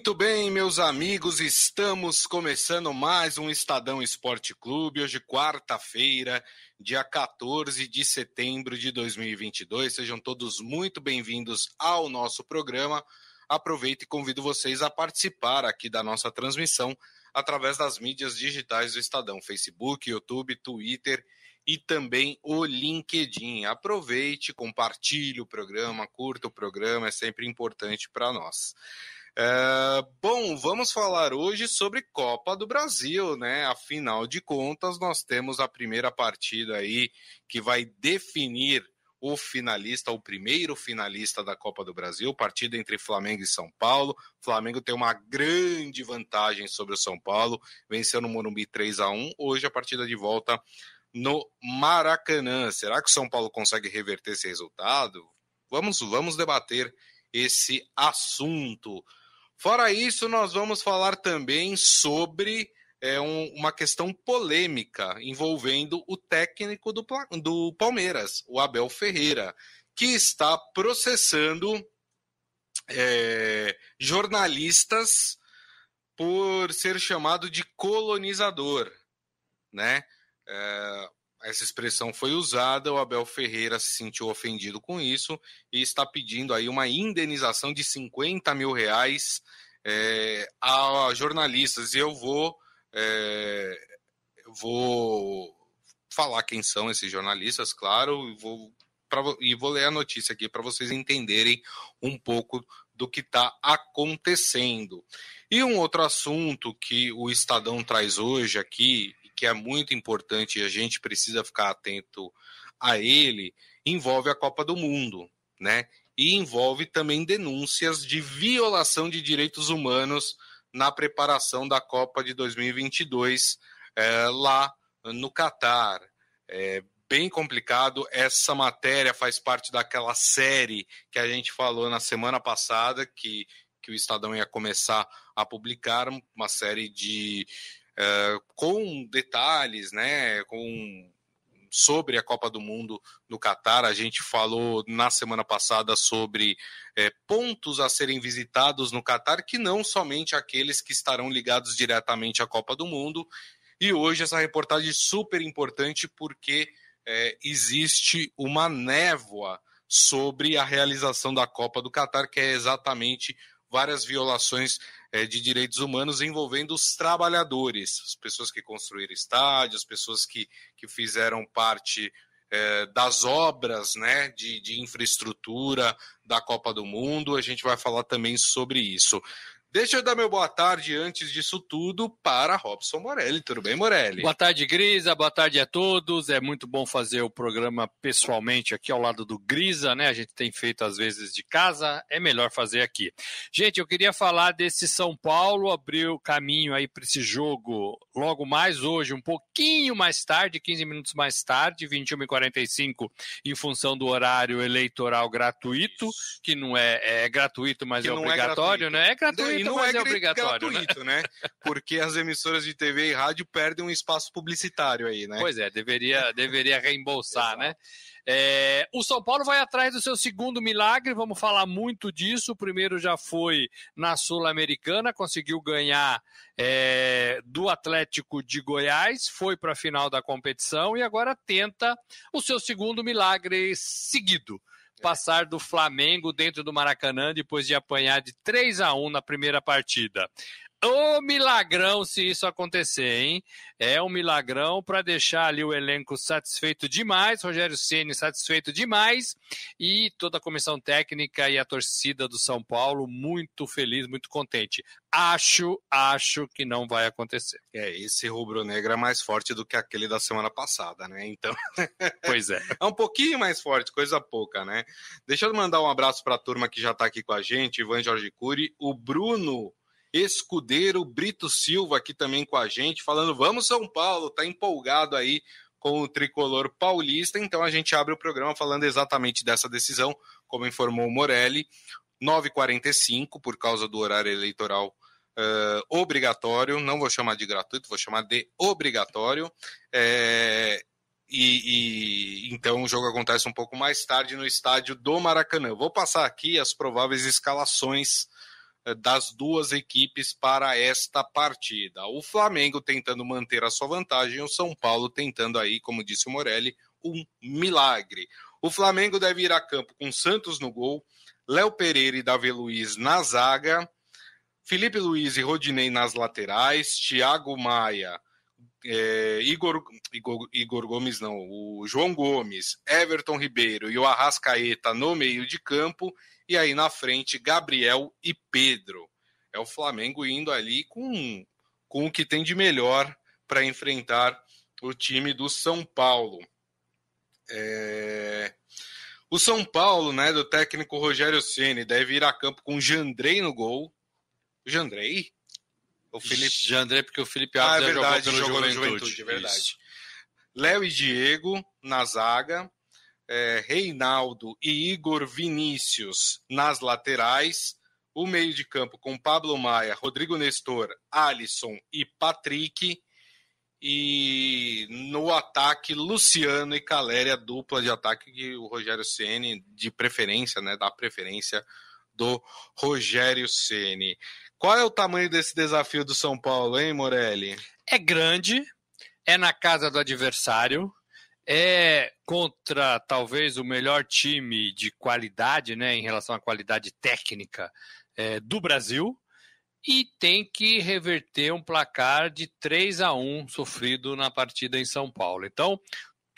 Muito bem, meus amigos, estamos começando mais um Estadão Esporte Clube. Hoje, quarta-feira, dia 14 de setembro de 2022. Sejam todos muito bem-vindos ao nosso programa. Aproveito e convido vocês a participar aqui da nossa transmissão através das mídias digitais do Estadão: Facebook, YouTube, Twitter e também o LinkedIn. Aproveite, compartilhe o programa, curta o programa, é sempre importante para nós. É, bom, vamos falar hoje sobre Copa do Brasil, né? Afinal de contas, nós temos a primeira partida aí que vai definir o finalista, o primeiro finalista da Copa do Brasil, partida entre Flamengo e São Paulo. O Flamengo tem uma grande vantagem sobre o São Paulo, venceu no Morumbi 3 a 1. Hoje a partida de volta no Maracanã. Será que o São Paulo consegue reverter esse resultado? Vamos, vamos debater esse assunto. Fora isso, nós vamos falar também sobre é, um, uma questão polêmica envolvendo o técnico do, do Palmeiras, o Abel Ferreira, que está processando é, jornalistas por ser chamado de colonizador, né? É, essa expressão foi usada, o Abel Ferreira se sentiu ofendido com isso e está pedindo aí uma indenização de 50 mil reais é, a jornalistas. E eu vou, é, vou falar quem são esses jornalistas, claro, e vou, pra, e vou ler a notícia aqui para vocês entenderem um pouco do que está acontecendo. E um outro assunto que o Estadão traz hoje aqui, que é muito importante e a gente precisa ficar atento a ele, envolve a Copa do Mundo, né? E envolve também denúncias de violação de direitos humanos na preparação da Copa de 2022 é, lá no Catar. É bem complicado. Essa matéria faz parte daquela série que a gente falou na semana passada, que, que o Estadão ia começar a publicar, uma série de eh, com detalhes, né, com sobre a Copa do Mundo no Catar. A gente falou na semana passada sobre é, pontos a serem visitados no Catar, que não somente aqueles que estarão ligados diretamente à Copa do Mundo. E hoje essa reportagem é super importante porque é, existe uma névoa sobre a realização da Copa do Catar, que é exatamente várias violações é, de direitos humanos envolvendo os trabalhadores, as pessoas que construíram estádios, pessoas que, que fizeram parte é, das obras né, de, de infraestrutura da Copa do Mundo. A gente vai falar também sobre isso. Deixa eu dar meu boa tarde antes disso tudo para Robson Morelli. Tudo bem, Morelli? Boa tarde, Grisa. Boa tarde a todos. É muito bom fazer o programa pessoalmente aqui ao lado do Grisa, né? A gente tem feito às vezes de casa, é melhor fazer aqui. Gente, eu queria falar desse São Paulo, abriu caminho aí para esse jogo logo mais hoje, um pouquinho mais tarde, 15 minutos mais tarde, 21h45, em função do horário eleitoral gratuito, que não é, é gratuito, mas que é obrigatório, é né? É gratuito e não é, é obrigatório, gratuito, né? né? Porque as emissoras de TV e rádio perdem um espaço publicitário aí, né? Pois é, deveria, deveria reembolsar, né? É, o São Paulo vai atrás do seu segundo milagre, vamos falar muito disso. O primeiro já foi na Sul-Americana, conseguiu ganhar é, do Atlético de Goiás, foi para a final da competição e agora tenta o seu segundo milagre seguido passar do Flamengo dentro do Maracanã depois de apanhar de 3 a 1 na primeira partida. Ô milagrão se isso acontecer, hein? É um milagrão para deixar ali o elenco satisfeito demais, Rogério Ceni satisfeito demais e toda a comissão técnica e a torcida do São Paulo muito feliz, muito contente. Acho, acho que não vai acontecer. É, esse rubro-negro é mais forte do que aquele da semana passada, né? Então. pois é. É um pouquinho mais forte, coisa pouca, né? Deixa eu mandar um abraço para a turma que já está aqui com a gente, Ivan Jorge Cury, o Bruno Escudeiro Brito Silva aqui também com a gente, falando: vamos São Paulo, tá empolgado aí com o tricolor paulista. Então a gente abre o programa falando exatamente dessa decisão, como informou o Morelli, 9h45, por causa do horário eleitoral uh, obrigatório, não vou chamar de gratuito, vou chamar de obrigatório. É, e, e, então o jogo acontece um pouco mais tarde no estádio do Maracanã. Vou passar aqui as prováveis escalações das duas equipes para esta partida. O Flamengo tentando manter a sua vantagem, o São Paulo tentando aí, como disse o Morelli, um milagre. O Flamengo deve ir a campo com Santos no gol, Léo Pereira e Davi Luiz na zaga, Felipe Luiz e Rodinei nas laterais, Thiago Maia, é, Igor, Igor, Igor Gomes não, o João Gomes, Everton Ribeiro e o Arrascaeta no meio de campo, e aí na frente Gabriel e Pedro. É o Flamengo indo ali com, com o que tem de melhor para enfrentar o time do São Paulo. É... O São Paulo, né, do técnico Rogério Ceni, deve ir a campo com Jandrei no gol. Jandrei? O Felipe Jandrei, porque o Felipe Alves ah, é verdade, jogou, jogou no Juventude, é verdade. Léo e Diego na zaga, é, Reinaldo e Igor Vinícius nas laterais, o meio de campo com Pablo Maia, Rodrigo Nestor, Alisson e Patrick, e no ataque, Luciano e Caléria, dupla de ataque que o Rogério Ceni de preferência, né, da preferência do Rogério Ceni. Qual é o tamanho desse desafio do São Paulo, hein, Morelli? É grande, é na casa do adversário, é contra talvez o melhor time de qualidade, né, em relação à qualidade técnica é, do Brasil e tem que reverter um placar de 3 a 1 sofrido na partida em São Paulo. Então,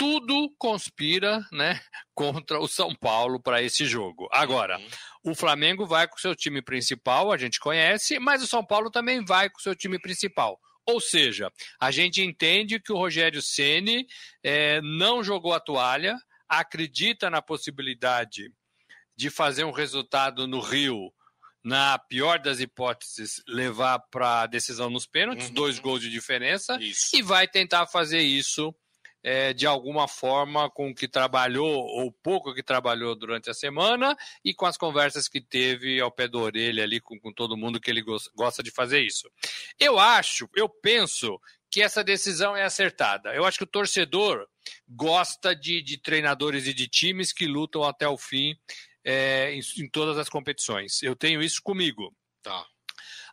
tudo conspira né, contra o São Paulo para esse jogo. Agora, uhum. o Flamengo vai com o seu time principal, a gente conhece, mas o São Paulo também vai com o seu time principal. Ou seja, a gente entende que o Rogério Ceni é, não jogou a toalha, acredita na possibilidade de fazer um resultado no Rio na pior das hipóteses, levar para a decisão nos pênaltis, uhum. dois gols de diferença, isso. e vai tentar fazer isso é, de alguma forma com o que trabalhou, ou pouco que trabalhou durante a semana, e com as conversas que teve ao pé da orelha ali com, com todo mundo que ele gosta de fazer isso. Eu acho, eu penso que essa decisão é acertada. Eu acho que o torcedor gosta de, de treinadores e de times que lutam até o fim é, em, em, todas as competições. Eu tenho isso comigo. Tá.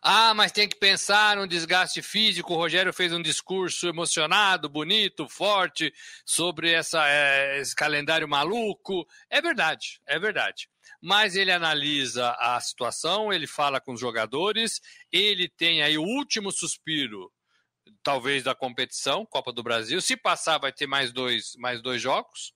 Ah, mas tem que pensar no desgaste físico. O Rogério fez um discurso emocionado, bonito, forte sobre essa, é, esse calendário maluco. É verdade, é verdade. Mas ele analisa a situação, ele fala com os jogadores, ele tem aí o último suspiro, talvez, da competição, Copa do Brasil. Se passar, vai ter mais dois, mais dois jogos.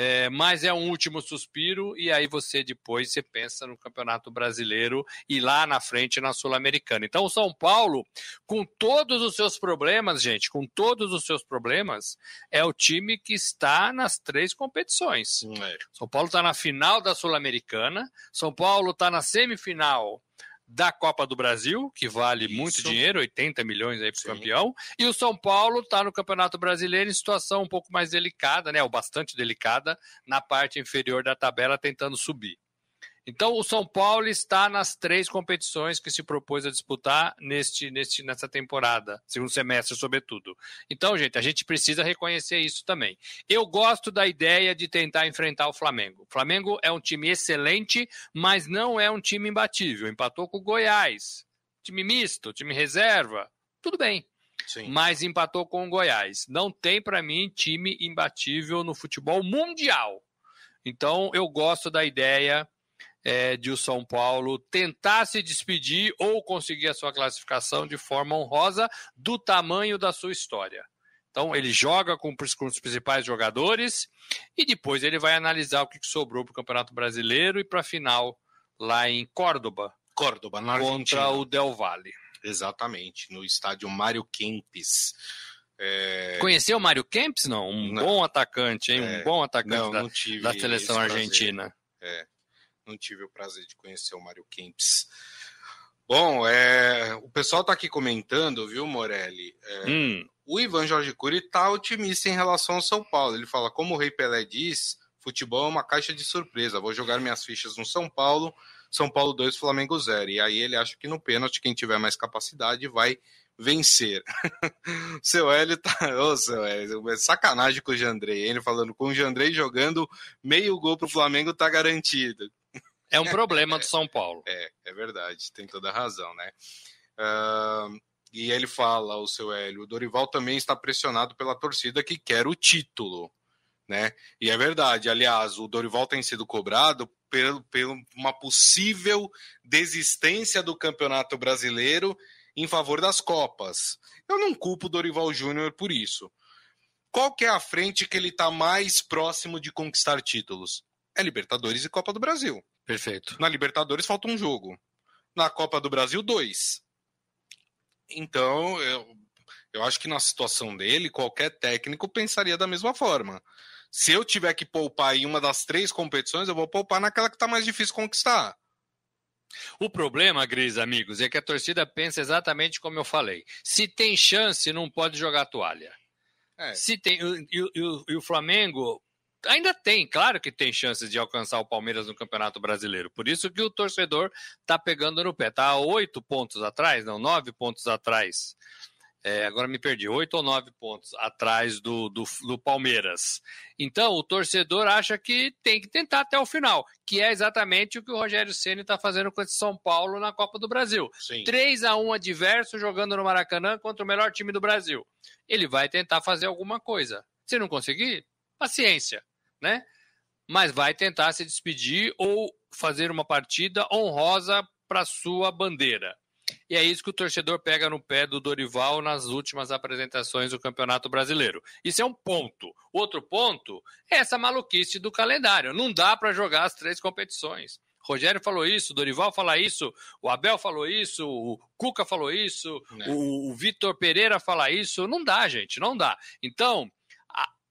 É, mas é um último suspiro e aí você depois você pensa no Campeonato Brasileiro e lá na frente na Sul-Americana. Então o São Paulo, com todos os seus problemas, gente, com todos os seus problemas, é o time que está nas três competições. É. São Paulo está na final da Sul-Americana, São Paulo está na semifinal da Copa do Brasil, que vale Isso. muito dinheiro, 80 milhões aí para o campeão, e o São Paulo está no Campeonato Brasileiro em situação um pouco mais delicada, né, ou bastante delicada, na parte inferior da tabela, tentando subir. Então, o São Paulo está nas três competições que se propôs a disputar neste, neste, nessa temporada, segundo semestre, sobretudo. Então, gente, a gente precisa reconhecer isso também. Eu gosto da ideia de tentar enfrentar o Flamengo. O Flamengo é um time excelente, mas não é um time imbatível. Empatou com o Goiás. Time misto, time reserva. Tudo bem. Sim. Mas empatou com o Goiás. Não tem, para mim, time imbatível no futebol mundial. Então, eu gosto da ideia é, de o São Paulo tentar se despedir ou conseguir a sua classificação de forma honrosa do tamanho da sua história. Então, ele joga com, com os principais jogadores e depois ele vai analisar o que sobrou para o Campeonato Brasileiro e para a final lá em Córdoba. Córdoba, na Contra o Del Valle. Exatamente, no estádio Mário Kempes. É... Conheceu o Mário Kempes? Não, um não. bom atacante, hein? É... Um bom atacante não, da, não da, seleção argentina. É não tive o prazer de conhecer o Mário Kempis. Bom, é, o pessoal está aqui comentando, viu, Morelli? É, hum. O Ivan Jorge Cury está otimista em relação ao São Paulo. Ele fala, como o Rei Pelé diz, futebol é uma caixa de surpresa. Vou jogar minhas fichas no São Paulo, São Paulo 2, Flamengo 0. E aí ele acha que no pênalti, quem tiver mais capacidade vai vencer. seu Hélio tá. Ô, seu Hélio, é sacanagem com o Jandrei. Ele falando com o Jandrei jogando meio gol pro Flamengo tá garantido. É um problema do São Paulo. É, é verdade, tem toda a razão, né? Uh, e ele fala, o seu Hélio, o Dorival também está pressionado pela torcida que quer o título, né? E é verdade, aliás, o Dorival tem sido cobrado por, por uma possível desistência do Campeonato Brasileiro em favor das Copas. Eu não culpo o Dorival Júnior por isso. Qual que é a frente que ele está mais próximo de conquistar títulos? É Libertadores e Copa do Brasil. Perfeito. Na Libertadores falta um jogo. Na Copa do Brasil, dois. Então, eu, eu acho que na situação dele, qualquer técnico pensaria da mesma forma. Se eu tiver que poupar em uma das três competições, eu vou poupar naquela que está mais difícil conquistar. O problema, Gris, amigos, é que a torcida pensa exatamente como eu falei. Se tem chance, não pode jogar toalha. É. Se tem, e, o Flamengo ainda tem, claro que tem chances de alcançar o Palmeiras no Campeonato Brasileiro. Por isso que o torcedor está pegando no pé. Está oito pontos atrás, não, nove pontos atrás. É, agora me perdi, oito ou nove pontos atrás do, do, do, Palmeiras. Então, o torcedor acha que tem que tentar até o final, que é exatamente o que o Rogério Ceni está fazendo com esse São Paulo na Copa do Brasil. Sim. 3 a 1 adverso jogando no Maracanã contra o melhor time do Brasil. Ele vai tentar fazer alguma coisa. Se não conseguir, paciência né? Mas vai tentar se despedir ou fazer uma partida honrosa para sua bandeira. E é isso que o torcedor pega no pé do Dorival nas últimas apresentações do Campeonato Brasileiro. Isso é um ponto. Outro ponto é essa maluquice do calendário. Não dá para jogar as três competições. Rogério falou isso, Dorival fala isso, o Abel falou isso, o Cuca falou isso, é. o, o Vitor Pereira fala isso. Não dá, gente, não dá. Então,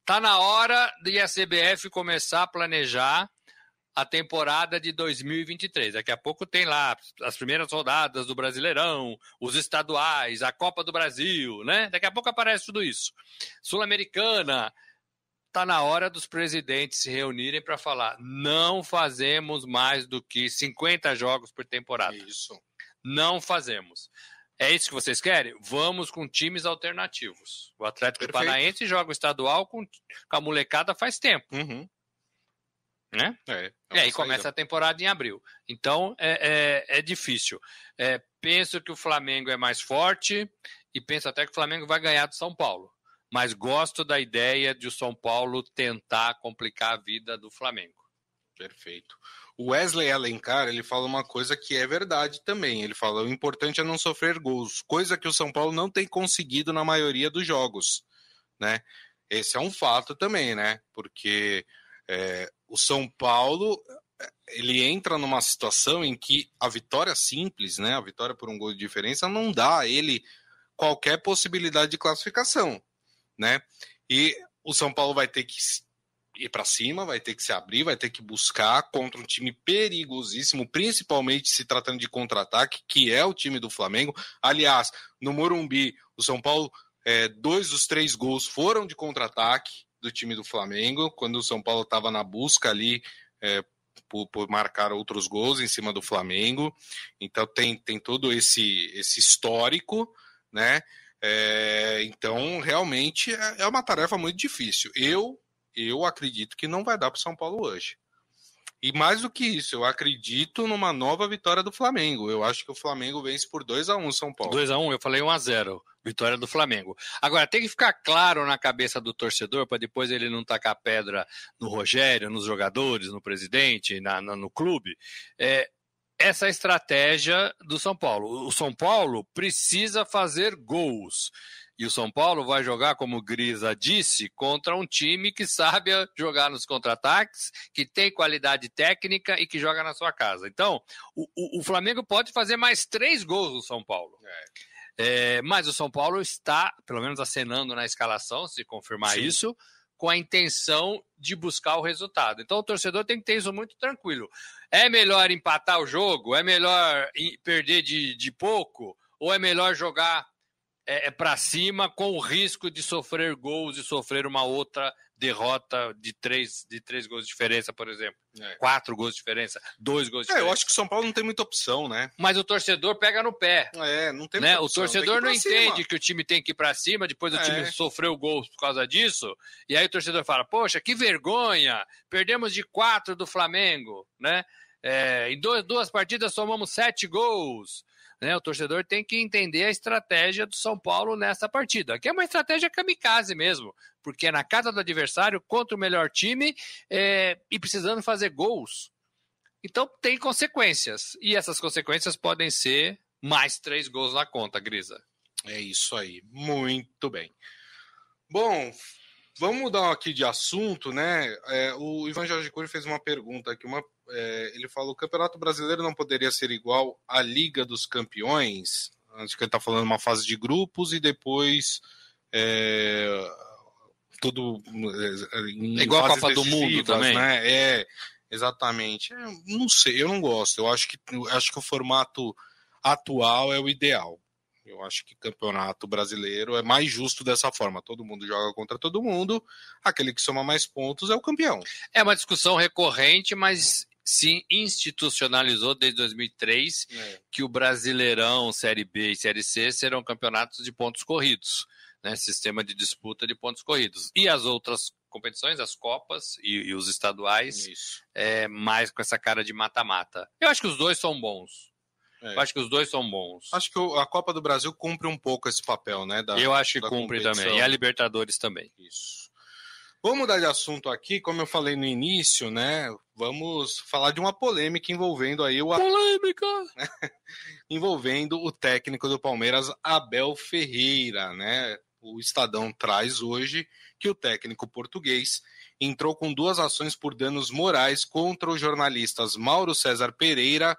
Tá na hora de a CBF começar a planejar a temporada de 2023. Daqui a pouco tem lá as primeiras rodadas do Brasileirão, os estaduais, a Copa do Brasil, né? Daqui a pouco aparece tudo isso. Sul-Americana. Tá na hora dos presidentes se reunirem para falar: não fazemos mais do que 50 jogos por temporada. Isso. Não fazemos. É isso que vocês querem? Vamos com times alternativos. O Atlético Perfeito. Paranaense joga o estadual com, com a molecada faz tempo. Uhum. Né? É, e aí começa a temporada em abril. Então é, é, é difícil. É, penso que o Flamengo é mais forte e penso até que o Flamengo vai ganhar do São Paulo. Mas gosto da ideia de o São Paulo tentar complicar a vida do Flamengo. Perfeito. O Wesley Alencar, ele fala uma coisa que é verdade também. Ele fala: o importante é não sofrer gols, coisa que o São Paulo não tem conseguido na maioria dos jogos, né? Esse é um fato também, né? Porque é, o São Paulo ele entra numa situação em que a vitória simples, né? A vitória por um gol de diferença não dá a ele qualquer possibilidade de classificação, né? E o São Paulo vai ter que ir para cima, vai ter que se abrir, vai ter que buscar contra um time perigosíssimo, principalmente se tratando de contra-ataque, que é o time do Flamengo. Aliás, no Morumbi, o São Paulo, é, dois dos três gols foram de contra-ataque do time do Flamengo, quando o São Paulo estava na busca ali é, por, por, marcar outros gols em cima do Flamengo. Então tem, tem todo esse, esse histórico, né? É, então, realmente é, é uma tarefa muito difícil. Eu eu acredito que não vai dar para o São Paulo hoje. E mais do que isso, eu acredito numa nova vitória do Flamengo. Eu acho que o Flamengo vence por 2 a 1 São Paulo. 2 a 1 eu falei 1 a 0 vitória do Flamengo. Agora, tem que ficar claro na cabeça do torcedor, para depois ele não tacar pedra no Rogério, nos jogadores, no presidente, na, na no clube. É, essa estratégia do São Paulo. O São Paulo precisa fazer gols. E o São Paulo vai jogar, como o Grisa disse, contra um time que sabe jogar nos contra-ataques, que tem qualidade técnica e que joga na sua casa. Então, o, o, o Flamengo pode fazer mais três gols no São Paulo. É. É, mas o São Paulo está, pelo menos, acenando na escalação, se confirmar Sim. isso, com a intenção de buscar o resultado. Então o torcedor tem que ter isso muito tranquilo. É melhor empatar o jogo? É melhor perder de, de pouco? Ou é melhor jogar é, é para cima com o risco de sofrer gols e sofrer uma outra derrota de três, de três gols de diferença, por exemplo. É. Quatro gols de diferença, dois gols de diferença. É, eu acho que o São Paulo não tem muita opção, né? Mas o torcedor pega no pé. É, não tem né? O torcedor não entende que o time tem que ir para cima, depois o é. time sofreu gols por causa disso, e aí o torcedor fala: Poxa, que vergonha! Perdemos de quatro do Flamengo, né? É, em duas, duas partidas tomamos sete gols. Né? O torcedor tem que entender a estratégia do São Paulo nessa partida, que é uma estratégia kamikaze mesmo, porque é na casa do adversário, contra o melhor time é, e precisando fazer gols. Então tem consequências, e essas consequências podem ser mais três gols na conta, Grisa. É isso aí, muito bem. Bom, vamos mudar aqui de assunto, né? É, o Ivan Jorge Cury fez uma pergunta aqui, uma, é, ele falou: o Campeonato Brasileiro não poderia ser igual à Liga dos Campeões? Acho que ele está falando uma fase de grupos e depois é, tudo é, igual a Copa do Mundo também, né? É, exatamente. não sei, eu não gosto. Eu acho que acho que o formato atual é o ideal. Eu acho que campeonato brasileiro é mais justo dessa forma. Todo mundo joga contra todo mundo. Aquele que soma mais pontos é o campeão. É uma discussão recorrente, mas se institucionalizou desde 2003 é. que o Brasileirão, Série B e Série C serão campeonatos de pontos corridos, né? sistema de disputa de pontos corridos. E as outras competições, as Copas e, e os estaduais, é, mais com essa cara de mata-mata. Eu acho que os dois são bons. É. Eu acho que os dois são bons. Acho que a Copa do Brasil cumpre um pouco esse papel, né? Da, eu acho que cumpre competição. também. E a Libertadores também. Isso. Vamos mudar de assunto aqui, como eu falei no início, né? Vamos falar de uma polêmica envolvendo aí o. Polêmica! envolvendo o técnico do Palmeiras, Abel Ferreira, né? O Estadão traz hoje que o técnico português entrou com duas ações por danos morais contra os jornalistas Mauro César Pereira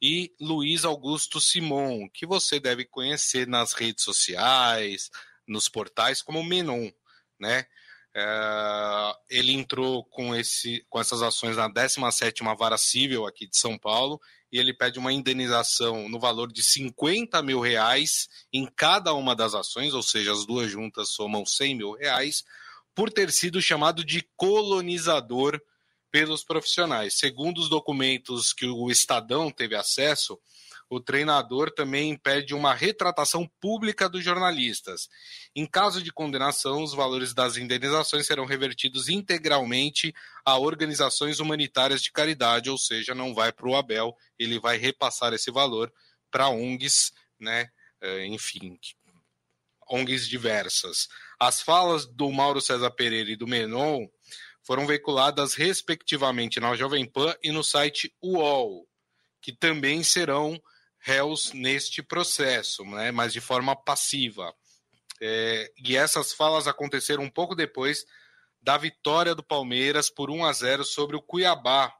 e Luiz Augusto Simon, que você deve conhecer nas redes sociais, nos portais como Menon, né? É, ele entrou com, esse, com essas ações na 17ª Vara Civil aqui de São Paulo e ele pede uma indenização no valor de 50 mil reais em cada uma das ações, ou seja, as duas juntas somam 100 mil reais, por ter sido chamado de colonizador pelos profissionais. Segundo os documentos que o Estadão teve acesso, o treinador também pede uma retratação pública dos jornalistas. Em caso de condenação, os valores das indenizações serão revertidos integralmente a organizações humanitárias de caridade, ou seja, não vai para o Abel, ele vai repassar esse valor para ONGs, né? É, enfim, ONGs diversas. As falas do Mauro César Pereira e do Menon foram veiculadas respectivamente na Jovem Pan e no site UOL, que também serão réus neste processo, né, mas de forma passiva. É, e essas falas aconteceram um pouco depois da vitória do Palmeiras por 1 a 0 sobre o Cuiabá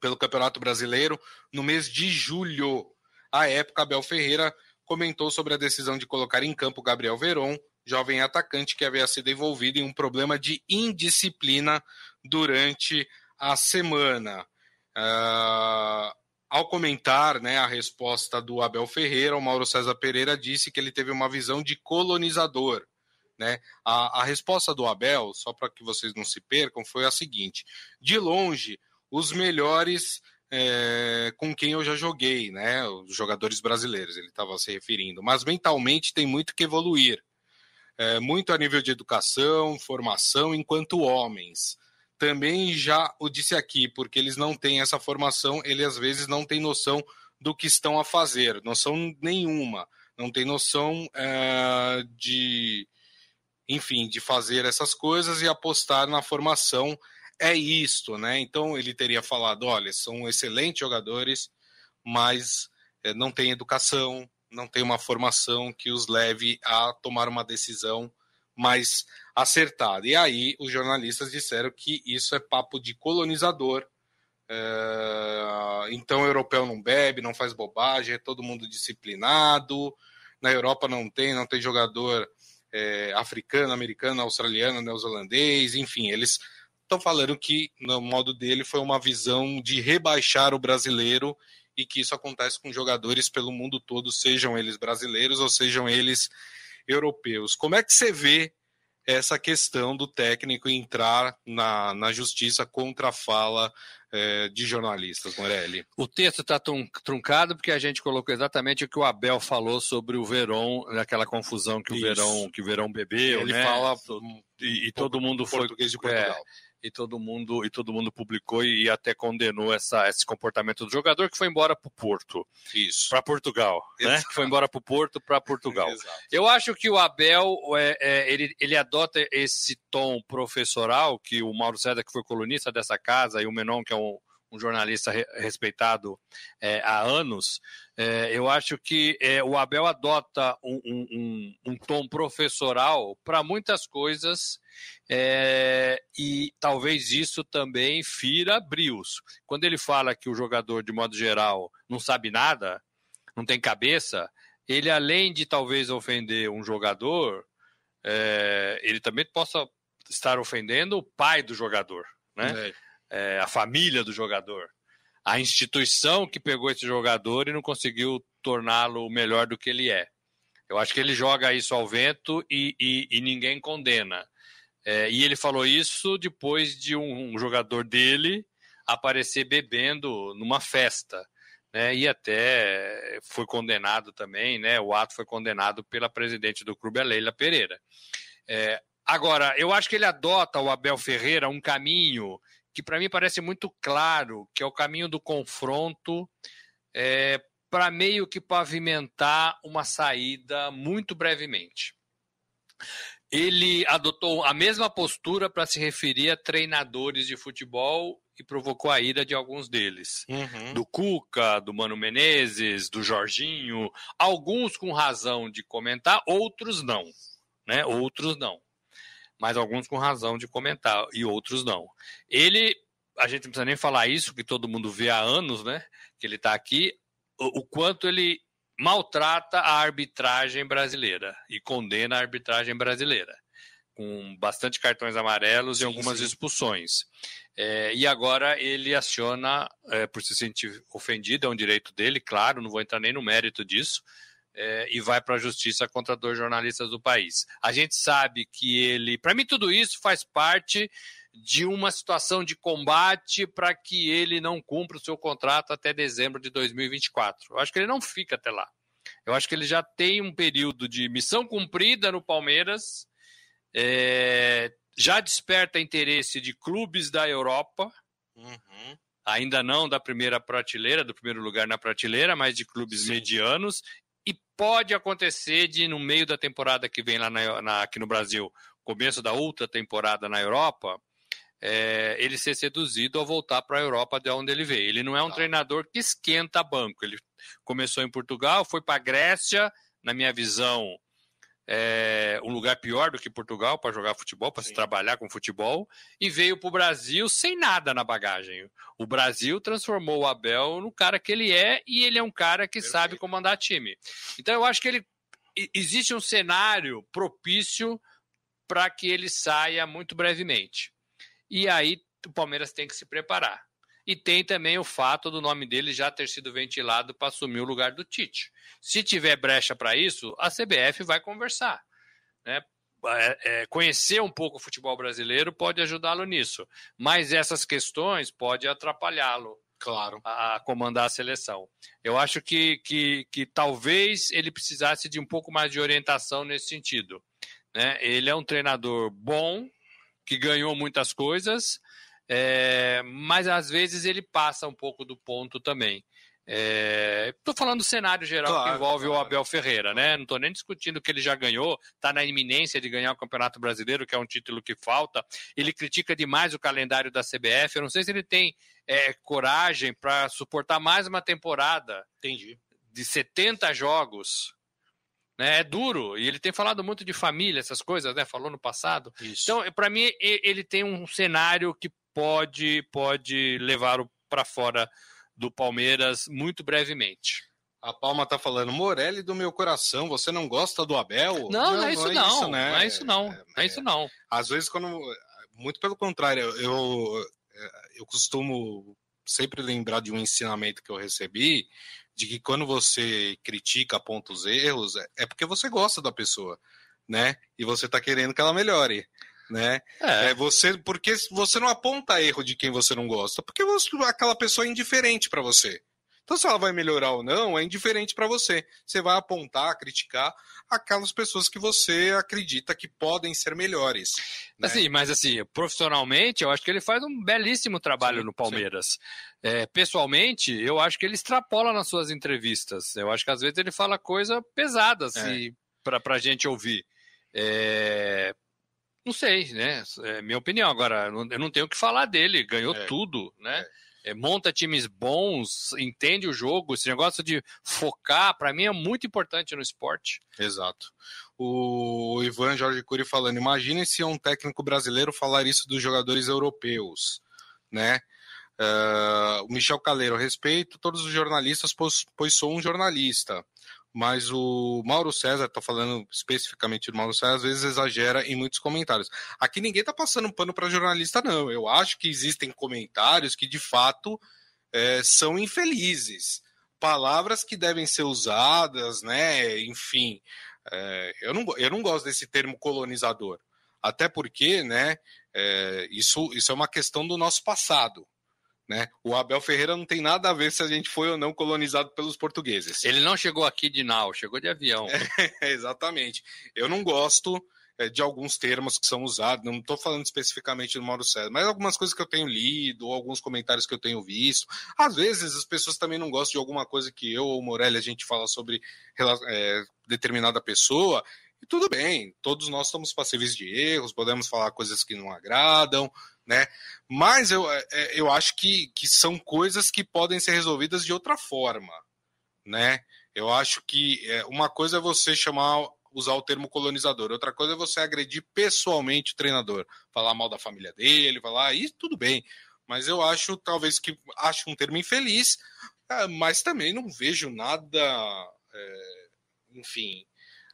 pelo Campeonato Brasileiro no mês de julho. À época, Abel Ferreira comentou sobre a decisão de colocar em campo Gabriel Veron jovem atacante que havia sido envolvido em um problema de indisciplina durante a semana. Uh, ao comentar né, a resposta do Abel Ferreira, o Mauro César Pereira disse que ele teve uma visão de colonizador. Né? A, a resposta do Abel, só para que vocês não se percam, foi a seguinte: de longe, os melhores é, com quem eu já joguei, né? Os jogadores brasileiros, ele estava se referindo, mas mentalmente tem muito que evoluir é, muito a nível de educação, formação, enquanto homens. Também já o disse aqui, porque eles não têm essa formação, eles às vezes não têm noção do que estão a fazer, noção nenhuma, não tem noção é, de, enfim, de fazer essas coisas e apostar na formação é isto, né? Então ele teria falado, olha, são excelentes jogadores, mas é, não tem educação, não tem uma formação que os leve a tomar uma decisão mais acertada. E aí os jornalistas disseram que isso é papo de colonizador. É... Então europeu não bebe, não faz bobagem, é todo mundo disciplinado. Na Europa não tem, não tem jogador é, africano, americano, australiano, neozelandês, enfim, eles estão falando que no modo dele foi uma visão de rebaixar o brasileiro e que isso acontece com jogadores pelo mundo todo, sejam eles brasileiros ou sejam eles europeus. Como é que você vê essa questão do técnico entrar na, na justiça contra a fala é, de jornalistas, Morelli? O texto está truncado porque a gente colocou exatamente o que o Abel falou sobre o Verón, aquela confusão que o Verón que o Verón bebeu, Ele né? fala e, e todo mundo foi português de Portugal. É, e todo mundo e todo mundo publicou e até condenou essa, esse comportamento do jogador que foi embora para o Porto. Isso. Para Portugal, né? Que foi embora para o Porto para Portugal. Eu acho que o Abel é, é, ele, ele adota esse tom professoral que o Mauro César, que foi colunista dessa casa, e o Menon, que é um, um jornalista re, respeitado é, há anos, é, eu acho que é, o Abel adota um, um, um tom professoral para muitas coisas é, e talvez isso também fira brios. Quando ele fala que o jogador, de modo geral, não sabe nada, não tem cabeça, ele além de talvez ofender um jogador, é, ele também possa estar ofendendo o pai do jogador, né? É a família do jogador, a instituição que pegou esse jogador e não conseguiu torná-lo melhor do que ele é. Eu acho que ele joga isso ao vento e, e, e ninguém condena. É, e ele falou isso depois de um, um, jogador dele aparecer bebendo numa festa. Né, e até foi condenado também, né, o ato foi condenado pela presidente do clube, a Leila Pereira. É, agora, eu acho que ele adota o Abel Ferreira um caminho que para mim parece muito claro, que é o caminho do confronto é, para meio que pavimentar uma saída muito brevemente. Ele adotou a mesma postura para se referir a treinadores de futebol e provocou a ira de alguns deles. Uhum. Do Cuca, do Mano Menezes, do Jorginho, alguns com razão de comentar, outros não. Né? Outros não mas alguns com razão de comentar e outros não. Ele, a gente não precisa nem falar isso, que todo mundo vê há anos, né? Que ele está aqui, o, o, quanto ele maltrata a arbitragem brasileira e condena a arbitragem brasileira, com bastante cartões amarelos sim, e algumas sim. expulsões. É, e agora ele aciona é, por se sentir ofendido, é um direito dele, claro, não vou entrar nem no mérito disso é, e vai para a justiça contra dois jornalistas do país. A gente sabe que ele. Para mim, tudo isso faz parte de uma situação de combate para que ele não cumpra o seu contrato até dezembro de 2024. Eu acho que ele não fica até lá. Eu acho que ele já tem um período de missão cumprida no Palmeiras, é, já desperta interesse de clubes da Europa. Uhum ainda não da primeira prateleira, do primeiro lugar na prateleira, mas de clubes Sim. medianos, pode acontecer de, no meio da temporada que vem lá na, na, aqui no Brasil, começo da outra temporada na Europa, é, ele ser seduzido a voltar para a Europa de onde ele veio. Ele não é um tá. treinador que esquenta banco. Ele começou em Portugal, foi para a Grécia, na minha visão, é, um lugar pior do que Portugal para jogar futebol, para se trabalhar com futebol, e veio para o Brasil sem nada na bagagem. O Brasil transformou o Abel no cara que ele é e ele é um cara que Perfeito. sabe comandar time. Então eu acho que ele existe um cenário propício para que ele saia muito brevemente. E aí o Palmeiras tem que se preparar. E tem também o fato do nome dele já ter sido ventilado para assumir o lugar do Tite. Se tiver brecha para isso, a CBF vai conversar. Né? É, é, conhecer um pouco o futebol brasileiro pode ajudá-lo nisso, mas essas questões podem atrapalhá-lo claro. a, a, comandar a seleção. Eu acho que, que, que talvez ele precisasse de um pouco mais de orientação nesse sentido. Né? Ele é um treinador bom, que ganhou muitas coisas, é, mas às vezes ele passa um pouco do ponto também. Estou é, falando do cenário geral claro, que envolve claro. o Abel Ferreira, né? Não estou nem discutindo que ele já ganhou, está na iminência de ganhar o Campeonato Brasileiro, que é um título que falta. Ele critica demais o calendário da CBF. Eu não sei se ele tem é, coragem para suportar mais uma temporada Entendi. de 70 jogos. Né? É duro, e ele tem falado muito de família, essas coisas, né? Falou no passado. Isso. Então, para mim, ele tem um cenário que pode, pode levá-lo para fora do Palmeiras muito brevemente. A Palma tá falando, Morelli do meu coração, você não gosta do Abel? Não, não, é isso não. É isso, né? não é isso não. É, é, isso não. Às vezes, quando. Muito pelo contrário, eu, eu costumo sempre lembrar de um ensinamento que eu recebi, de que quando você critica, aponta os erros, é porque você gosta da pessoa, né? E você tá querendo que ela melhore né? É. é. você porque você não aponta erro de quem você não gosta, porque você, aquela pessoa é indiferente para você. Então se ela vai melhorar ou não, é indiferente para você. Você vai apontar, criticar aquelas pessoas que você acredita que podem ser melhores. Né? Assim, mas assim, profissionalmente, eu acho que ele faz um belíssimo trabalho sim, no Palmeiras. É, pessoalmente, eu acho que ele extrapola nas suas entrevistas. Eu acho que às vezes ele fala coisa pesada assim, é. para a gente ouvir. É, não sei, né? É minha opinião. Agora, eu não tenho o que falar dele, ganhou é. tudo, né? É. É, monta times bons, entende o jogo, esse negócio de focar, para mim é muito importante no esporte. Exato. O Ivan Jorge Cury falando, imagine se um técnico brasileiro falar isso dos jogadores europeus, né? Uh, o Michel Caleiro, respeito todos os jornalistas, pois, pois sou um jornalista mas o Mauro César, estou falando especificamente do Mauro César, às vezes exagera em muitos comentários. Aqui ninguém está passando pano para jornalista, não. Eu acho que existem comentários que de fato é, são infelizes. Palavras que devem ser usadas, né? Enfim, é, eu, não, eu não gosto desse termo colonizador. Até porque, né? É, isso, isso é uma questão do nosso passado. Né? O Abel Ferreira não tem nada a ver se a gente foi ou não colonizado pelos portugueses. Ele não chegou aqui de nau, chegou de avião. É, exatamente. Eu não gosto é, de alguns termos que são usados, não estou falando especificamente do Mauro César, mas algumas coisas que eu tenho lido, ou alguns comentários que eu tenho visto. Às vezes as pessoas também não gostam de alguma coisa que eu ou o Morelli a gente fala sobre é, determinada pessoa, e tudo bem, todos nós estamos passíveis de erros, podemos falar coisas que não agradam, né? Mas eu, é, é, eu acho que, que são coisas que podem ser resolvidas de outra forma, né? Eu acho que é, uma coisa é você chamar, usar o termo colonizador, outra coisa é você agredir pessoalmente o treinador, falar mal da família dele, falar, e tudo bem. Mas eu acho, talvez, que acho um termo infeliz, mas também não vejo nada, é, enfim,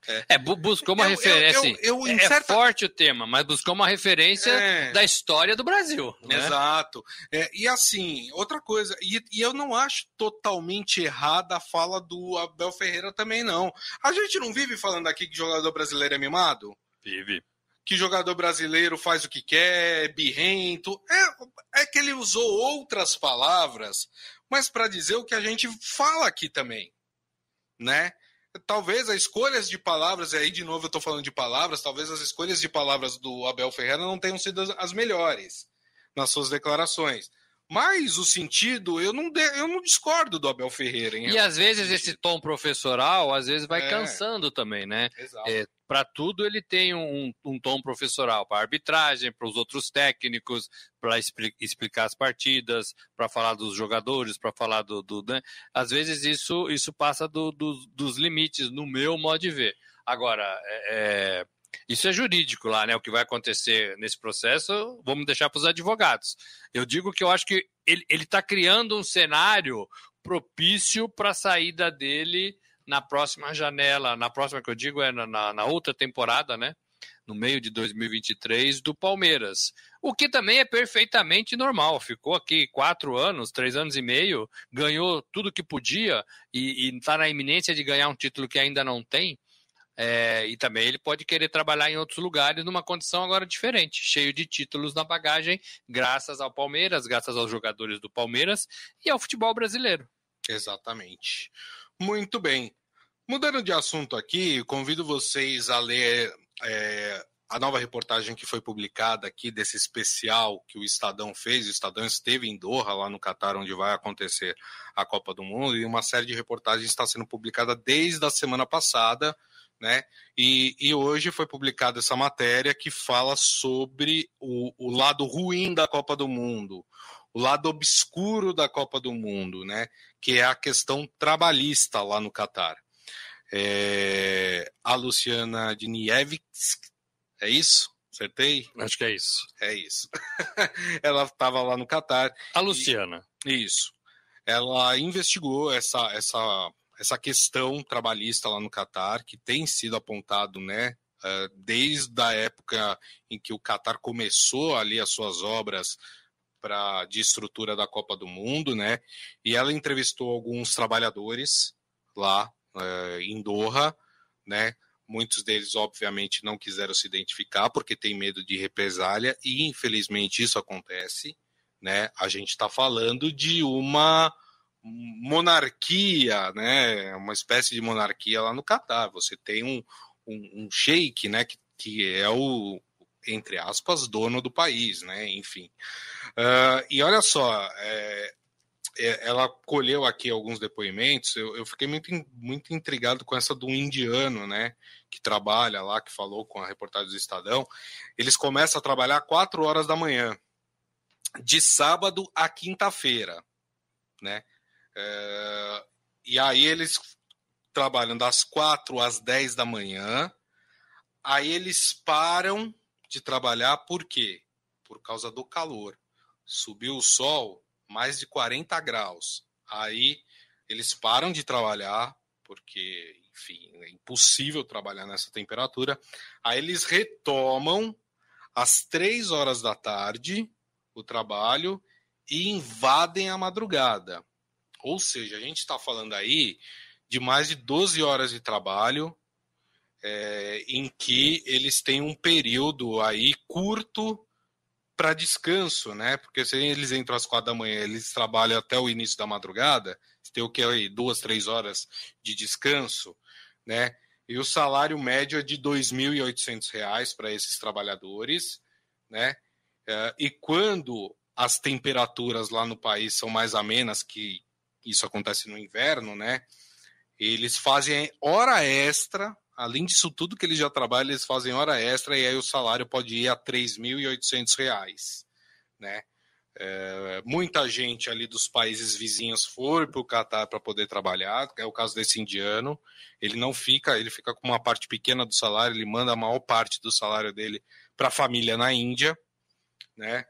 é, é buscou uma eu, referência. Eu, eu, assim, é certa... forte o tema, mas buscou uma referência é... da história do Brasil. Né? Exato. É, e assim, outra coisa, e, e, eu não acho totalmente errada a fala do Abel Ferreira também, não. A gente não vive falando aqui que jogador brasileiro é mimado? Vive. Que jogador brasileiro faz o que quer, é birrento. É, é que ele usou outras palavras, mas para dizer o que a gente fala aqui também, né? Talvez as escolhas de palavras, e aí de novo eu estou falando de palavras, talvez as escolhas de palavras do Abel Ferreira não tenham sido as melhores nas suas declarações. Mas o sentido, eu não, de, eu não discordo do Abel Ferreira. e às vezes esse tom professoral, às vezes vai é. cansando também, né? É, para tudo ele tem um, um tom professoral, para arbitragem, para os outros técnicos, para explicar as partidas, para falar dos jogadores, para falar do. do né? Às vezes isso, isso passa do, do, dos limites, no meu modo de ver. Agora, é, é isso é jurídico lá, né? O que vai acontecer nesse processo, vamos deixar para os advogados. Eu digo que eu acho que ele está criando um cenário propício para a saída dele na próxima janela, na próxima que eu digo é na, na, outra temporada, né? No meio de 2023 do Palmeiras. O que também é perfeitamente normal. Ficou aqui quatro anos, três anos e meio, ganhou tudo que podia e está na iminência de ganhar um título que ainda não tem. É, e também ele pode querer trabalhar em outros lugares numa condição agora diferente, cheio de títulos na bagagem, graças ao Palmeiras, graças aos jogadores do Palmeiras e ao futebol brasileiro. Exatamente. Muito bem. Mudando de assunto aqui, convido vocês a ler é, a nova reportagem que foi publicada aqui desse especial que o Estadão fez. O Estadão esteve em Doha, lá no Catar, onde vai acontecer a Copa do Mundo, e uma série de reportagens está sendo publicada desde a semana passada né? E, e, hoje foi publicada essa matéria que fala sobre o, o, lado ruim da Copa do Mundo, o lado obscuro da Copa do Mundo, né? Que é a questão trabalhista lá no Catar. É, a Luciana Dinievix, é isso? Acertei? Acho que é isso. É isso. Ela estava lá no Catar. A Luciana. E, isso. Ela investigou essa, essa essa questão trabalhista lá no Catar, que tem sido apontado, né, eh, desde a época em que o Catar começou ali as suas obras para de estrutura da Copa do Mundo, né? E ela entrevistou alguns trabalhadores lá é, em Doha, né? Muitos deles, obviamente, não quiseram se identificar porque tem medo de represália e, infelizmente, isso acontece, né? A gente está falando de uma monarquia, né? Uma espécie de monarquia lá no Catar. Você tem um, um, um sheik, né? Que, que é o, entre aspas, dono do país, né? Enfim. Uh, e olha só, é, é, ela colheu aqui alguns depoimentos. Eu, eu, fiquei muito, muito intrigado com essa do indiano, né? Que trabalha lá, que falou com a reportagem do Estadão. Eles começam a trabalhar quatro horas da manhã, de sábado a quinta-feira, né? É, e aí eles trabalham das quatro às dez da manhã. Aí eles param de trabalhar por quê? Por causa do calor. Subiu o sol, mais de 40 graus. Aí eles param de trabalhar, porque, enfim, é impossível trabalhar nessa temperatura. Aí eles retomam às três horas da tarde o trabalho e invadem a madrugada. Ou seja, a gente está falando aí de mais de 12 horas de trabalho, é, em que eles têm um período aí curto para descanso, né? Porque se eles entram às quatro da manhã, eles trabalham até o início da madrugada, tem o que aí duas, três horas de descanso, né? E o salário médio é de R$ 2.800 para esses trabalhadores, né? É, e quando as temperaturas lá no país são mais amenas, que isso acontece no inverno, né? Eles fazem hora extra além disso tudo que eles já trabalham, eles fazem hora extra e aí o salário pode ir a R$ 3.800, né? É, muita gente ali dos países vizinhos foi para o Catar para poder trabalhar, é o caso desse indiano. Ele não fica, ele fica com uma parte pequena do salário, ele manda a maior parte do salário dele para a família na Índia, né?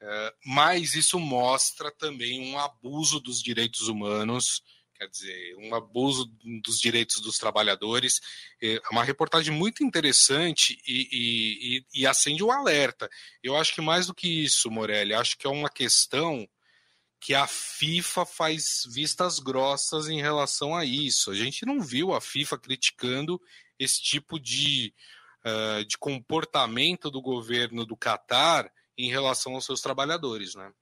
É, mas isso mostra também um abuso dos direitos humanos quer dizer, um abuso dos direitos dos trabalhadores. É uma reportagem muito interessante e, e, e, acende o um alerta. Eu acho que mais do que isso, Morelli, acho que é uma questão que a FIFA faz vistas grossas em relação a isso. A gente não viu a FIFA criticando esse tipo de, uh, de comportamento do governo do Catar em relação aos seus trabalhadores, né?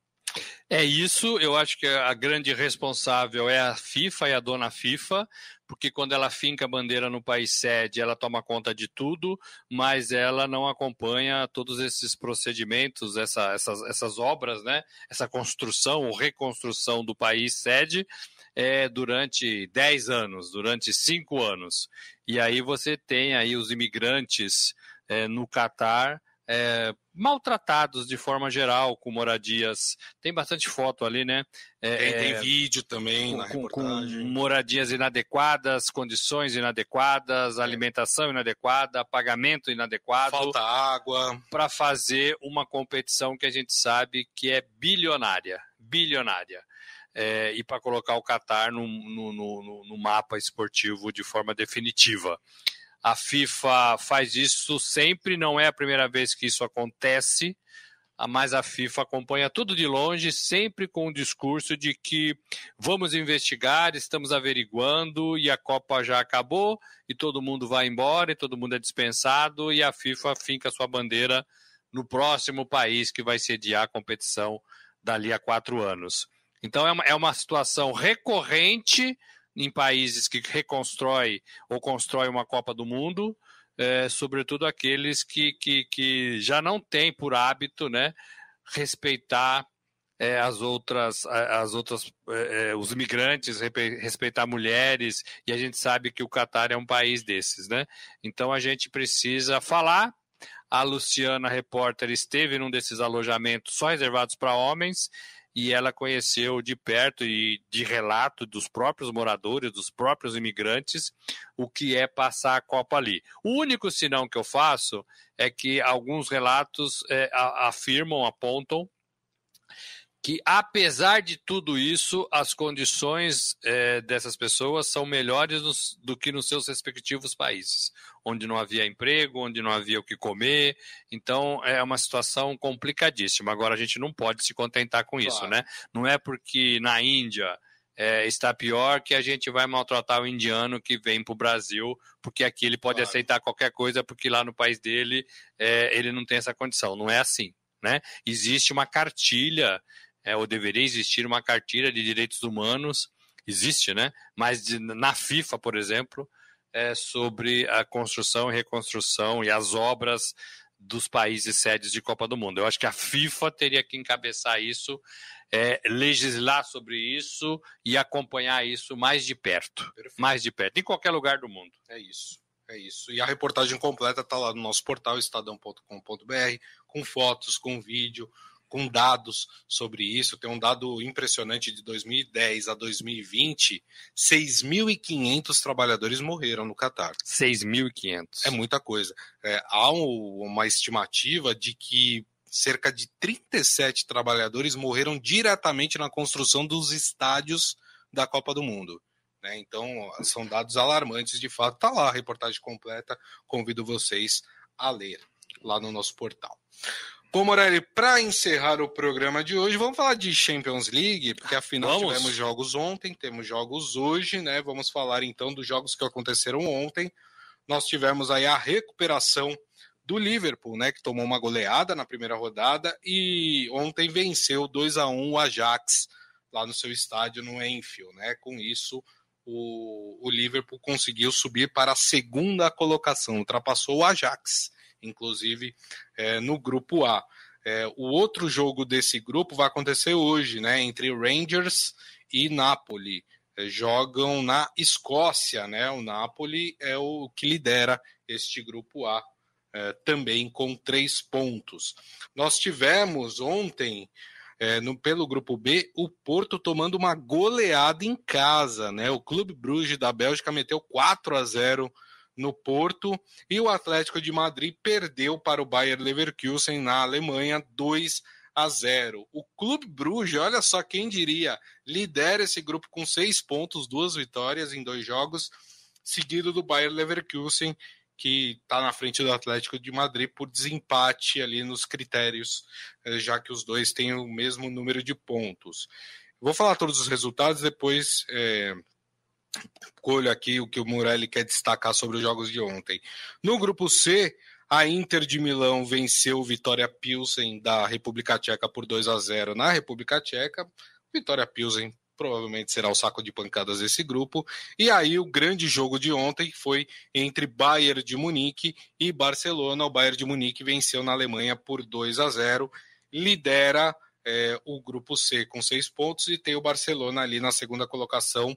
É isso, eu acho que a grande responsável é a FIFA e a dona FIFA, porque quando ela finca a bandeira no país sede, ela toma conta de tudo, mas ela não acompanha todos esses procedimentos, essa, essas, essas obras, né? essa construção ou reconstrução do país sede é, durante 10 anos, durante 5 anos. E aí você tem aí os imigrantes é, no Catar é, maltratados de forma geral, com moradias. Tem bastante foto ali, né? É, tem, tem, é, vídeo também com, na reportagem. Com moradias inadequadas, condições inadequadas, é. alimentação inadequada, pagamento inadequado. Falta água. Para fazer uma competição que a gente sabe que é bilionária. Bilionária. É, e para colocar o Qatar no, no, no, no mapa esportivo de forma definitiva. A FIFA faz isso sempre, não é a primeira vez que isso acontece, mas a FIFA acompanha tudo de longe, sempre com o discurso de que vamos investigar, estamos averiguando e a Copa já acabou e todo mundo vai embora e todo mundo é dispensado e a FIFA finca sua bandeira no próximo país que vai sediar a competição dali a quatro anos. Então é uma, é uma situação recorrente em países que reconstrói ou constrói uma Copa do Mundo, é, sobretudo aqueles que, que, que já não têm por hábito né, respeitar é, as outras, as outras é, é os imigrantes, respeitar mulheres, e a gente sabe que o Catar é um país desses, né? Então a gente precisa falar. A Luciana, repórter, esteve num desses alojamentos só reservados para homens e ela conheceu de perto e de relato dos próprios moradores, dos próprios imigrantes, o que é passar a Copa ali. O único sinão que eu faço é que alguns relatos é, afirmam, apontam que, apesar de tudo isso, as condições é, dessas pessoas são melhores nos, do que nos seus respectivos países, onde não havia emprego, onde não havia o que comer. Então, é uma situação complicadíssima. Agora, a gente não pode se contentar com claro. isso, né? Não é porque na Índia. É, está pior que a gente vai maltratar o indiano que vem para o Brasil, porque aqui ele pode claro. aceitar qualquer coisa, porque lá no país dele é, ele não tem essa condição. Não é assim. Né? Existe uma cartilha é, ou deveria existir uma cartilha de direitos humanos existe, né? Mas de, na FIFA, por exemplo, é sobre a construção e reconstrução e as obras dos países sedes de Copa do Mundo. Eu acho que a FIFA teria que encabeçar isso, é, legislar sobre isso e acompanhar isso mais de perto. Perfeito. Mais de perto, em qualquer lugar do mundo. É isso. É isso. E a reportagem completa está lá no nosso portal estadão.com.br, com fotos, com vídeo, com dados sobre isso. Tem um dado impressionante de 2010 a 2020, 6.500 trabalhadores morreram no Catar. 6.500. É muita coisa. É, há um, uma estimativa de que cerca de 37 trabalhadores morreram diretamente na construção dos estádios da Copa do Mundo. Né? Então, são dados alarmantes, de fato. Está lá a reportagem completa. Convido vocês a ler lá no nosso portal. Bom, Morelli, para encerrar o programa de hoje, vamos falar de Champions League, porque afinal vamos. tivemos jogos ontem, temos jogos hoje, né? Vamos falar então dos jogos que aconteceram ontem. Nós tivemos aí a recuperação do Liverpool, né, que tomou uma goleada na primeira rodada e ontem venceu 2 a 1 o Ajax lá no seu estádio no Enfield, né? Com isso, o, o Liverpool conseguiu subir para a segunda colocação, ultrapassou o Ajax inclusive é, no grupo A. É, o outro jogo desse grupo vai acontecer hoje, né, entre Rangers e Napoli. É, jogam na Escócia, né? O Napoli é o que lidera este grupo A, é, também com três pontos. Nós tivemos ontem é, no, pelo grupo B, o Porto tomando uma goleada em casa, né? O Clube Bruges da Bélgica meteu 4 a 0 no Porto e o Atlético de Madrid perdeu para o Bayer Leverkusen na Alemanha 2 a 0. O Clube Bruges, olha só quem diria, lidera esse grupo com seis pontos, duas vitórias em dois jogos, seguido do Bayer Leverkusen, que está na frente do Atlético de Madrid por desempate ali nos critérios, eh, já que os dois têm o mesmo número de pontos. Vou falar todos os resultados, depois é, colho aqui o que o Murelli quer destacar sobre os jogos de ontem. No grupo C, a Inter de Milão venceu Vitória Pilsen da República Tcheca por 2 a 0 na República Tcheca. Vitória Pilsen provavelmente será o saco de pancadas desse grupo. E aí o grande jogo de ontem foi entre Bayern de Munique e Barcelona. O Bayern de Munique venceu na Alemanha por 2 a 0, lidera é, o grupo C com seis pontos e tem o Barcelona ali na segunda colocação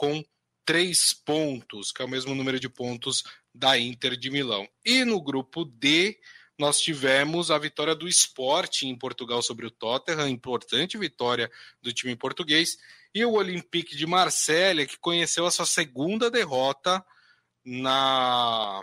com três pontos, que é o mesmo número de pontos da Inter de Milão. E no grupo D, nós tivemos a vitória do Sport em Portugal sobre o Tottenham, importante vitória do time português, e o Olympique de Marselha, que conheceu a sua segunda derrota na,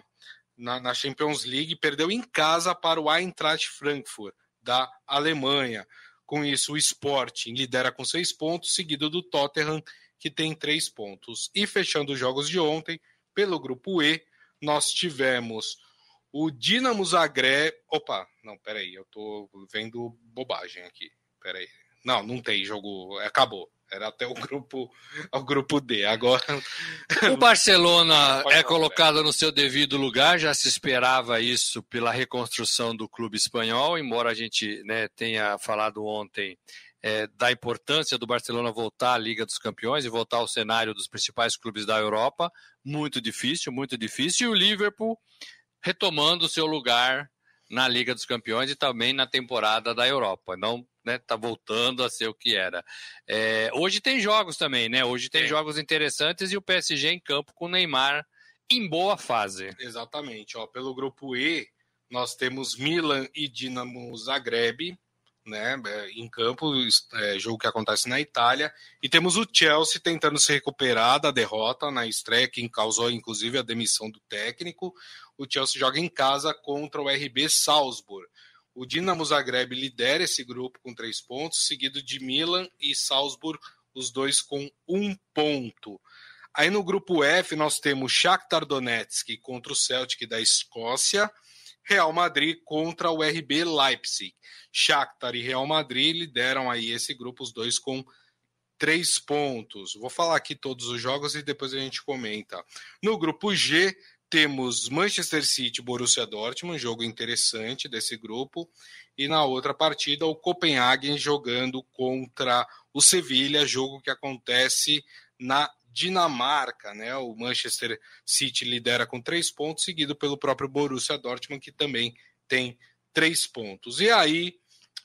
na, na Champions League, perdeu em casa para o Eintracht Frankfurt, da Alemanha. Com isso, o Sporting lidera com seis pontos, seguido do Tottenham, que tem três pontos. E fechando os jogos de ontem, pelo grupo E, nós tivemos o Dinamo Zagreb. Opa, não, peraí, eu tô vendo bobagem aqui. Peraí. Não, não tem jogo. Acabou. Era até o grupo, o grupo D. Agora. O Barcelona é colocado no seu devido lugar, já se esperava isso pela reconstrução do clube espanhol, embora a gente né, tenha falado ontem é, da importância do Barcelona voltar à Liga dos Campeões e voltar ao cenário dos principais clubes da Europa. Muito difícil, muito difícil. E o Liverpool retomando o seu lugar na Liga dos Campeões e também na temporada da Europa. Não né, tá voltando a ser o que era. É, hoje tem jogos também, né? Hoje tem é. jogos interessantes e o PSG em campo com o Neymar em boa fase. Exatamente. Ó, pelo grupo E, nós temos Milan e Dinamo Zagreb né, é, em campo, é, jogo que acontece na Itália, e temos o Chelsea tentando se recuperar da derrota na estreia, que causou inclusive a demissão do técnico. O Chelsea joga em casa contra o RB Salzburg. O Dinamo Zagreb lidera esse grupo com três pontos, seguido de Milan e Salzburg, os dois com um ponto. Aí no grupo F nós temos Shakhtar Donetsk contra o Celtic da Escócia, Real Madrid contra o RB Leipzig. Shakhtar e Real Madrid lideram aí esse grupo, os dois com três pontos. Vou falar aqui todos os jogos e depois a gente comenta. No grupo G, temos Manchester City Borussia Dortmund, jogo interessante desse grupo. E na outra partida, o Copenhagen jogando contra o Sevilha, jogo que acontece na Dinamarca, né? O Manchester City lidera com três pontos, seguido pelo próprio Borussia Dortmund, que também tem três pontos. E aí,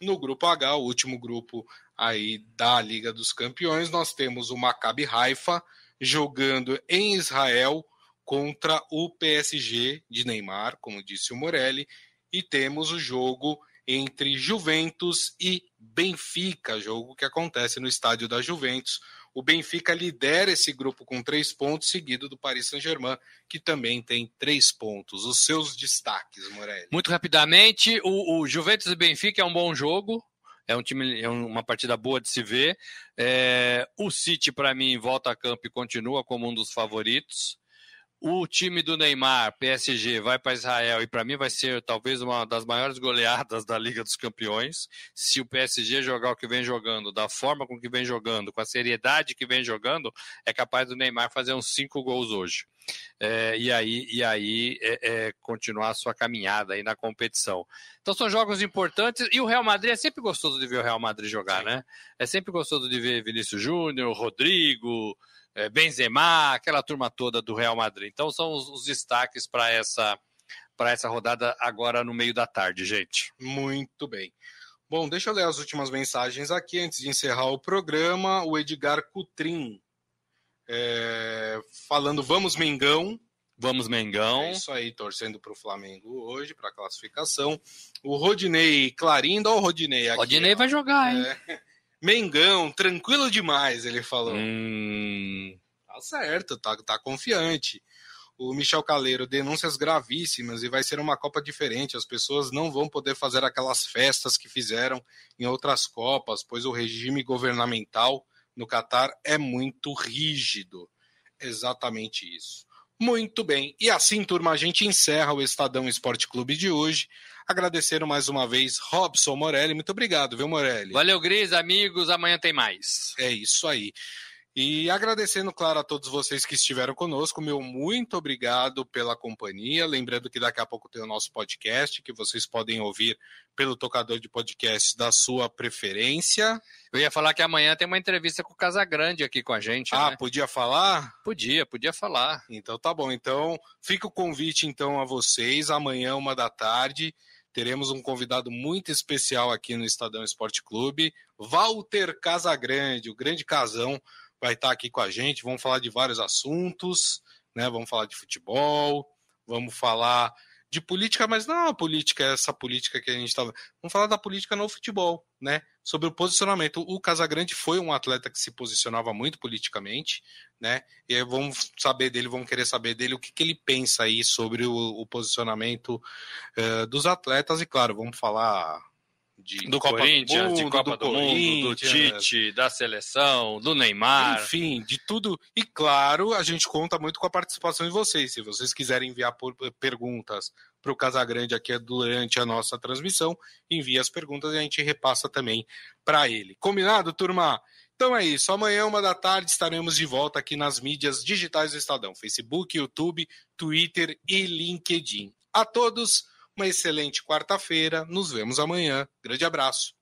no grupo H, o último grupo aí da Liga dos Campeões, nós temos o Maccabi Haifa jogando em Israel contra o PSG de Neymar, como disse o Morelli, e temos o jogo entre Juventus e Benfica, jogo que acontece no estádio da Juventus. O Benfica lidera esse grupo com três pontos, seguido do Paris Saint-Germain, que também tem três pontos. Os seus destaques, Morelli. Muito rapidamente, o, o Juventus e Benfica é um bom jogo. É um time, é uma partida boa de se ver. É, o City, para mim, volta a campo e continua como um dos favoritos o time do Neymar, PSG, vai para Israel e para mim vai ser talvez uma das maiores goleadas da Liga dos Campeões. Se o PSG jogar o que vem jogando, da forma com que vem jogando, com a seriedade que vem jogando, é capaz do Neymar fazer uns cinco gols hoje. É, e aí, e aí é, é, continuar a sua caminhada aí na competição. Então são jogos importantes e o Real Madrid é sempre gostoso de ver o Real Madrid jogar, Sim. né? É sempre gostoso de ver Vinícius Júnior, Rodrigo, Benzema, aquela turma toda do Real Madrid. Então são os, os destaques para essa para essa rodada agora no meio da tarde, gente. Muito bem. Bom, deixa eu ler as últimas mensagens aqui antes de encerrar o programa. O Edgar Cutrim é, falando vamos Mengão. Vamos Mengão. É isso aí, torcendo para o Flamengo hoje, para a classificação. O Rodinei Clarindo, olha o Rodinei aqui. Rodinei ó. vai jogar, hein? É. Mengão, tranquilo demais, ele falou. Hum... Tá certo, tá, tá confiante. O Michel Caleiro, denúncias gravíssimas e vai ser uma Copa diferente. As pessoas não vão poder fazer aquelas festas que fizeram em outras Copas, pois o regime governamental no Catar é muito rígido. Exatamente isso. Muito bem. E assim, turma, a gente encerra o Estadão Esporte Clube de hoje. Agradecer mais uma vez Robson Morelli. Muito obrigado, viu, Morelli? Valeu, Gris, amigos. Amanhã tem mais. É isso aí. E agradecendo, claro, a todos vocês que estiveram conosco, meu muito obrigado pela companhia. Lembrando que daqui a pouco tem o nosso podcast, que vocês podem ouvir pelo tocador de podcast da sua preferência. Eu ia falar que amanhã tem uma entrevista com o Casagrande aqui com a gente. Ah, né? podia falar? Podia, podia falar. Então tá bom. Então fica o convite então a vocês. Amanhã, uma da tarde, teremos um convidado muito especial aqui no Estadão Esporte Clube, Walter Casagrande, o grande casão vai estar aqui com a gente. Vamos falar de vários assuntos, né? Vamos falar de futebol, vamos falar de política, mas não a política, essa política que a gente está. Vamos falar da política no futebol, né? Sobre o posicionamento. O Casagrande foi um atleta que se posicionava muito politicamente, né? E aí vamos saber dele, vamos querer saber dele o que, que ele pensa aí sobre o, o posicionamento uh, dos atletas. E claro, vamos falar de do Copa Corinthians, do mundo, de Copa do, do Mundo, do Tite, da seleção, do Neymar. Enfim, de tudo. E claro, a gente conta muito com a participação de vocês. Se vocês quiserem enviar perguntas para o Casagrande aqui durante a nossa transmissão, envie as perguntas e a gente repassa também para ele. Combinado, turma? Então é isso. Amanhã, uma da tarde, estaremos de volta aqui nas mídias digitais do Estadão: Facebook, YouTube, Twitter e LinkedIn. A todos uma excelente quarta-feira. Nos vemos amanhã. Grande abraço.